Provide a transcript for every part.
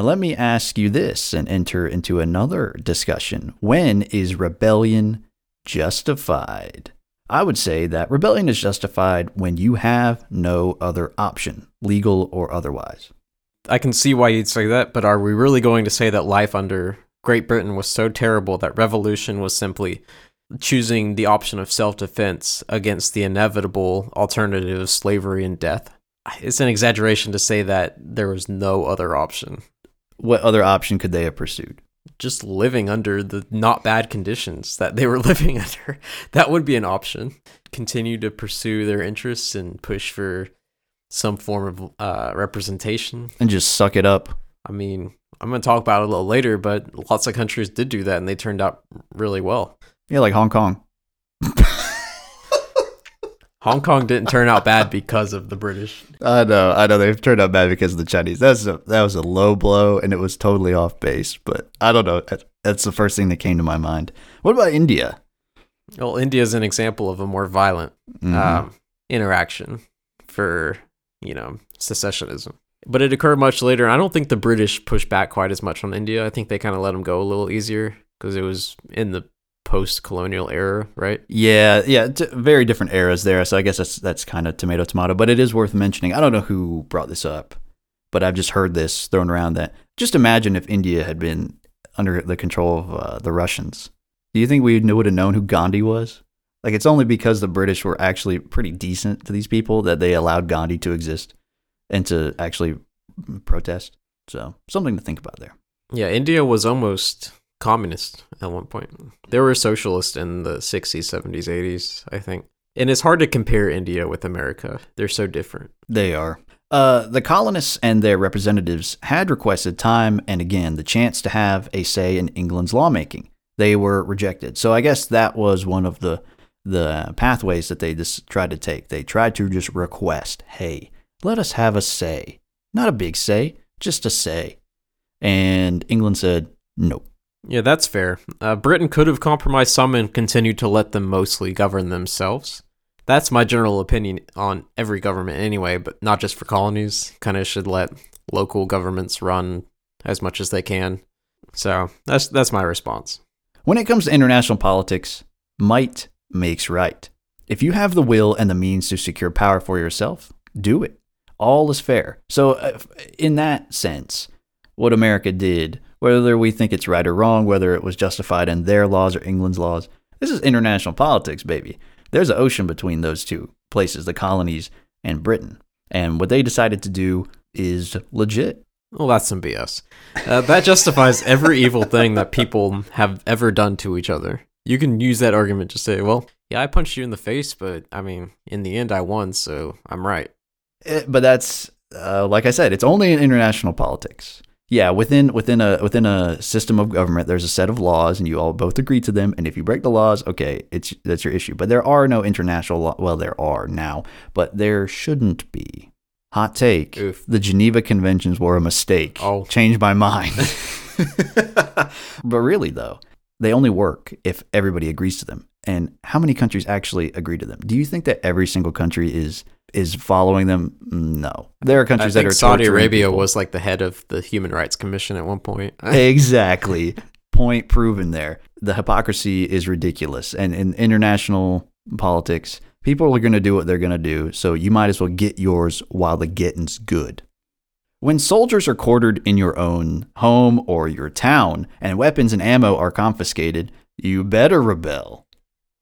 Now, let me ask you this and enter into another discussion. When is rebellion justified? I would say that rebellion is justified when you have no other option, legal or otherwise. I can see why you'd say that, but are we really going to say that life under Great Britain was so terrible that revolution was simply choosing the option of self defense against the inevitable alternative of slavery and death? It's an exaggeration to say that there was no other option. What other option could they have pursued? Just living under the not bad conditions that they were living under. That would be an option. Continue to pursue their interests and push for some form of uh, representation. And just suck it up. I mean, I'm going to talk about it a little later, but lots of countries did do that and they turned out really well. Yeah, like Hong Kong. Hong Kong didn't turn out bad because of the British. I know, I know they've turned out bad because of the Chinese. That's a, that was a low blow, and it was totally off base. But I don't know. That's the first thing that came to my mind. What about India? Well, India is an example of a more violent mm-hmm. um, interaction for you know secessionism. But it occurred much later. I don't think the British pushed back quite as much on India. I think they kind of let them go a little easier because it was in the post-colonial era, right? Yeah, yeah, t- very different eras there. So I guess that's that's kind of tomato tomato. But it is worth mentioning. I don't know who brought this up, but I've just heard this thrown around that just imagine if India had been under the control of uh, the Russians. Do you think we would have known who Gandhi was? Like it's only because the British were actually pretty decent to these people that they allowed Gandhi to exist and to actually protest. So something to think about there. Yeah, India was almost communist at one point. They were socialist in the 60s, 70s, 80s, I think. And it's hard to compare India with America. They're so different. They are. Uh, the colonists and their representatives had requested time and again the chance to have a say in England's lawmaking. They were rejected. So I guess that was one of the the pathways that they just tried to take. They tried to just request, "Hey, let us have a say. Not a big say, just a say." And England said, "Nope." Yeah, that's fair. Uh, Britain could have compromised some and continued to let them mostly govern themselves. That's my general opinion on every government anyway, but not just for colonies. Kind of should let local governments run as much as they can. So that's that's my response. When it comes to international politics, might makes right. If you have the will and the means to secure power for yourself, do it. All is fair. So, uh, in that sense, what America did whether we think it's right or wrong, whether it was justified in their laws or England's laws. This is international politics, baby. There's an ocean between those two places, the colonies and Britain. And what they decided to do is legit. Well, that's some BS. Uh, that justifies every evil thing that people have ever done to each other. You can use that argument to say, well, yeah, I punched you in the face, but I mean, in the end, I won, so I'm right. It, eh, but that's, uh, like I said, it's only in international politics yeah, within within a within a system of government, there's a set of laws, and you all both agree to them. And if you break the laws, okay, it's that's your issue. But there are no international law. Well, there are now, but there shouldn't be. Hot take: Oof. the Geneva Conventions were a mistake. Oh, changed my mind. but really, though, they only work if everybody agrees to them. And how many countries actually agree to them? Do you think that every single country is is following them? No, there are countries that are. Saudi Arabia people. was like the head of the Human Rights Commission at one point. exactly. Point proven there. The hypocrisy is ridiculous, and in international politics, people are going to do what they're going to do. So you might as well get yours while the getting's good. When soldiers are quartered in your own home or your town, and weapons and ammo are confiscated, you better rebel.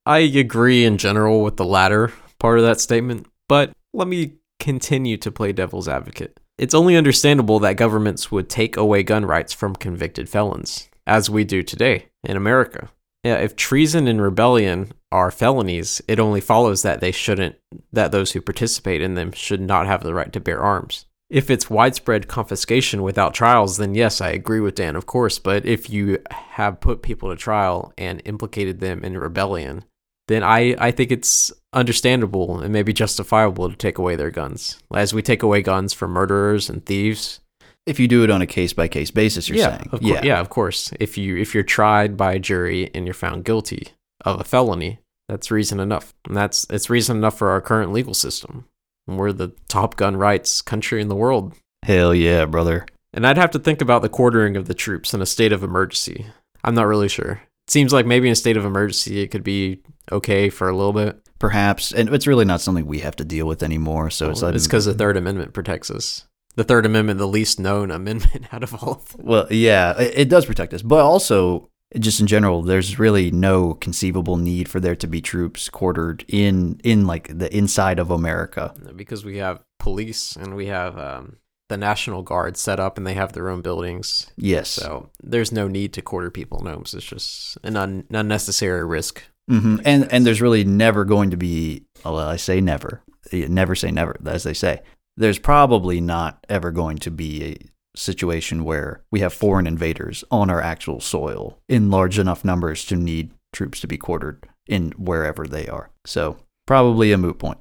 I agree in general with the latter part of that statement, but let me continue to play devil's advocate. It's only understandable that governments would take away gun rights from convicted felons, as we do today in America. Yeah, if treason and rebellion are felonies, it only follows that they shouldn't that those who participate in them should not have the right to bear arms. If it's widespread confiscation without trials, then yes, I agree with Dan, of course. But if you have put people to trial and implicated them in rebellion, then I, I think it's understandable and maybe justifiable to take away their guns, as we take away guns from murderers and thieves. If you do it on a case by case basis, you're yeah, saying, of yeah, yeah, of course. If you if you're tried by a jury and you're found guilty of a felony, that's reason enough, and that's it's reason enough for our current legal system. we're the top gun rights country in the world. Hell yeah, brother. And I'd have to think about the quartering of the troops in a state of emergency. I'm not really sure. It seems like maybe in a state of emergency it could be okay for a little bit. Perhaps, and it's really not something we have to deal with anymore. So it's Well, it's because the Third Amendment protects us. The Third Amendment, the least known amendment out of all of. Well, yeah, it, it does protect us, but also just in general, there's really no conceivable need for there to be troops quartered in in like the inside of America. Because we have police and we have um, the National Guard set up and they have their own buildings. Yes. So there's no need to quarter people homes. It's just an un- unnecessary risk. Hmm And and there's really never going to be. Well, I say never. Never say never, as they say. There's probably not ever going to be a situation where we have foreign invaders on our actual soil in large enough numbers to need troops to be quartered in wherever they are. So probably a moot point.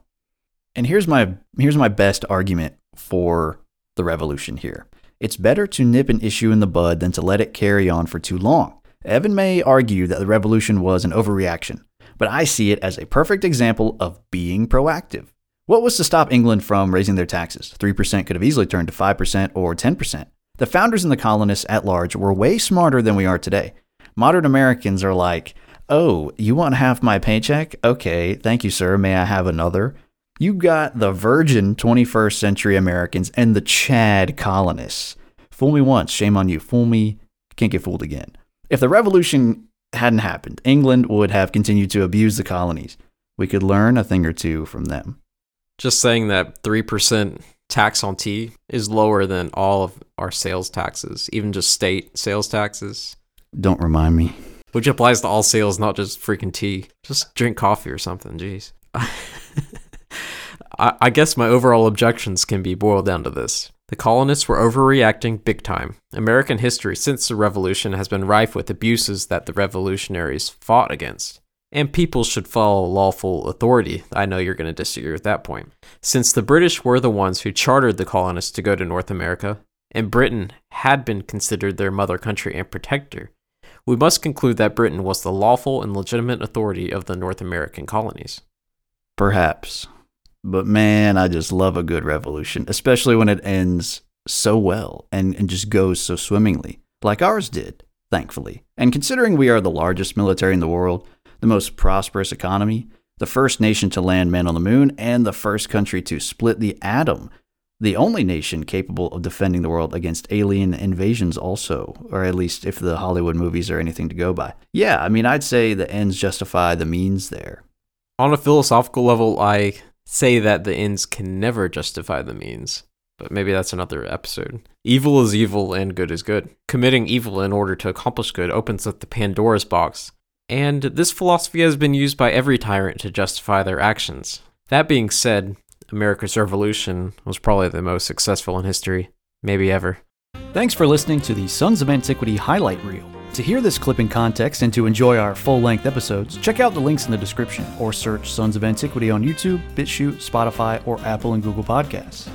And here's my here's my best argument for the revolution here. It's better to nip an issue in the bud than to let it carry on for too long. Evan may argue that the revolution was an overreaction, but I see it as a perfect example of being proactive. What was to stop England from raising their taxes? 3% could have easily turned to 5% or 10%. The founders and the colonists at large were way smarter than we are today. Modern Americans are like, oh, you want half my paycheck? Okay, thank you, sir. May I have another? You got the virgin 21st century Americans and the Chad colonists. Fool me once, shame on you. Fool me, can't get fooled again. If the revolution hadn't happened, England would have continued to abuse the colonies. We could learn a thing or two from them. Just saying that 3% tax on tea is lower than all of our sales taxes, even just state sales taxes, Don't remind me. which applies to all sales, not just freaking tea. Just drink coffee or something. Jeez. I, I guess my overall objections can be boiled down to this. The colonists were overreacting big time. American history since the Revolution has been rife with abuses that the revolutionaries fought against. And people should follow lawful authority. I know you're going to disagree with that point. Since the British were the ones who chartered the colonists to go to North America, and Britain had been considered their mother country and protector, we must conclude that Britain was the lawful and legitimate authority of the North American colonies. Perhaps. But man, I just love a good revolution, especially when it ends so well and, and just goes so swimmingly, like ours did, thankfully. And considering we are the largest military in the world, the most prosperous economy, the first nation to land men on the moon, and the first country to split the atom, the only nation capable of defending the world against alien invasions, also, or at least if the Hollywood movies are anything to go by. Yeah, I mean, I'd say the ends justify the means there. On a philosophical level, I say that the ends can never justify the means. But maybe that's another episode. Evil is evil and good is good. Committing evil in order to accomplish good opens up the Pandora's box. And this philosophy has been used by every tyrant to justify their actions. That being said, America's revolution was probably the most successful in history, maybe ever. Thanks for listening to the Sons of Antiquity highlight reel. To hear this clip in context and to enjoy our full length episodes, check out the links in the description or search Sons of Antiquity on YouTube, BitChute, Spotify, or Apple and Google Podcasts.